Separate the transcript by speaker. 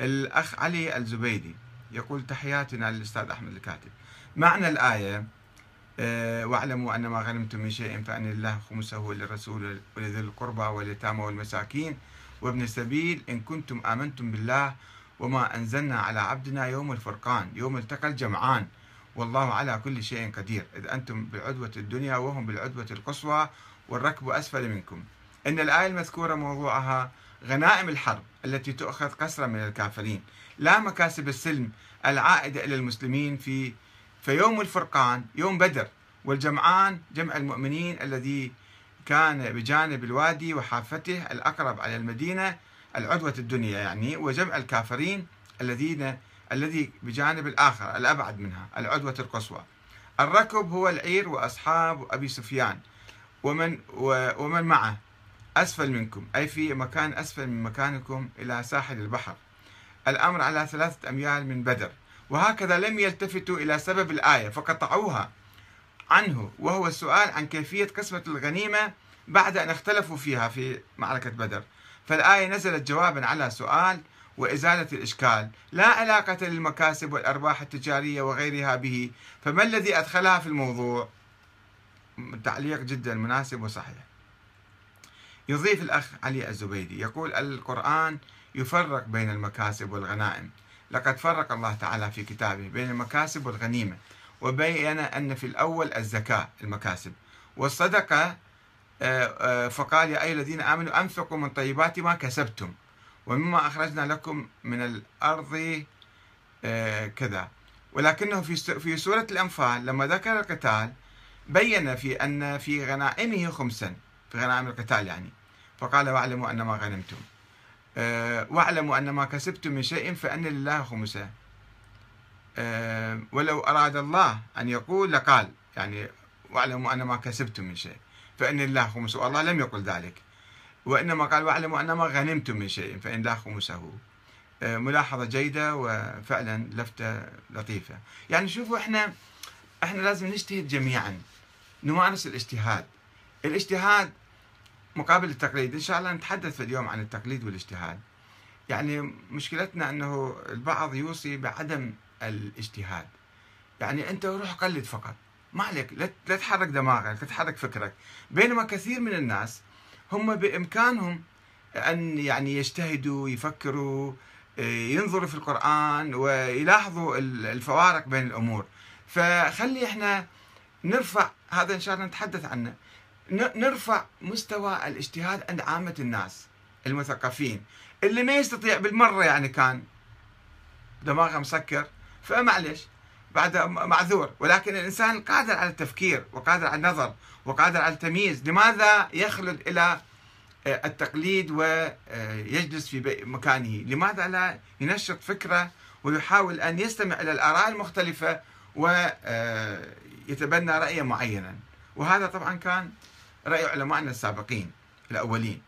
Speaker 1: الأخ علي الزبيدي يقول تحياتنا للأستاذ أحمد الكاتب. معنى الآية آه، واعلموا أن ما غنمتم من شيء فأن الله خمسه للرسول ولذي القربى واليتامى والمساكين وابن السبيل. إن كنتم آمنتم بالله وما أنزلنا على عبدنا يوم الفرقان يوم التقى الجمعان. والله على كل شيء قدير. إذ أنتم بالعدوة الدنيا وهم بالعدوة القصوى والركب أسفل منكم. إن الآية المذكورة موضوعها غنائم الحرب التي تؤخذ قسرا من الكافرين. لا مكاسب السلم العائدة إلى المسلمين في فيوم الفرقان يوم بدر والجمعان جمع المؤمنين الذي كان بجانب الوادي وحافته الأقرب على المدينة العدوة الدنيا يعني وجمع الكافرين الذين الذي بجانب الآخر الأبعد منها العدوة القصوى. الركب هو العير وأصحاب أبي سفيان ومن ومن معه. أسفل منكم أي في مكان أسفل من مكانكم إلى ساحل البحر. الأمر على ثلاثة أميال من بدر. وهكذا لم يلتفتوا إلى سبب الآية فقطعوها عنه. وهو السؤال عن كيفية قسمة الغنيمة بعد أن اختلفوا فيها في معركة بدر. فالآية نزلت جوابا على سؤال وإزالة الإشكال. لا علاقة للمكاسب والأرباح التجارية وغيرها به فما الذي أدخلها في الموضوع؟ تعليق جدا مناسب وصحيح. يضيف الأخ علي الزبيدي. يقول القرآن يفرق بين المكاسب والغنائم. لقد فرق الله تعالى في كتابه بين المكاسب والغنيمة وبين أن في الأول الزكاة المكاسب. والصدقة آه، آه، فقال يا أيها الذين آمنوا أنفقوا من طيبات ما كسبتم ومما أخرجنا لكم من الأرض آه، كذا. ولكنه في في سورة الأنفال لما ذكر القتال بين في أن في غنائمه خمسا. في غنائم القتال يعني. فقال واعلموا أن ما غنمتم. آه، واعلموا أن ما كسبتم من شيء فأن لله خمسة. آه، ولو أراد الله أن يقول لقال يعني واعلموا أن ما كسبتم من شيء فإن لله خمسة والله لم يقل ذلك. وإنما قال واعلموا أن ما غنمتم من شيء فإن الله خمسه. آه، ملاحظة جيدة وفعلا لفتة لطيفة. يعني شوفوا إحنا إحنا لازم نجتهد جميعا. نمارس الاجتهاد. الاجتهاد مقابل التقليد. إن شاء الله نتحدث اليوم عن التقليد والاجتهاد. يعني مشكلتنا أنه البعض يوصي بعدم الاجتهاد. يعني أنت روح قلد فقط. ما عليك. لا تحرك دماغك لا تحرك فكرك. بينما كثير من الناس هم بإمكانهم أن يعني يجتهدوا يفكروا ينظروا في القرآن ويلاحظوا الفوارق بين الأمور. فخلي إحنا نرفع هذا إن شاء الله نتحدث عنه. نرفع مستوى الاجتهاد عند عامة الناس المثقفين. اللي ما يستطيع بالمرة يعني كان دماغه مسكر فمعلش بعد معذور. ولكن الإنسان قادر على التفكير وقادر على النظر وقادر على التمييز. لماذا يخلد إلى آه، التقليد ويجلس في مكانه؟ لماذا لا ينشط فكرة ويحاول أن يستمع إلى الآراء المختلفة ويتبنى آه، رأيا معينا؟ وهذا طبعا كان رأي علمائنا السابقين الأولين.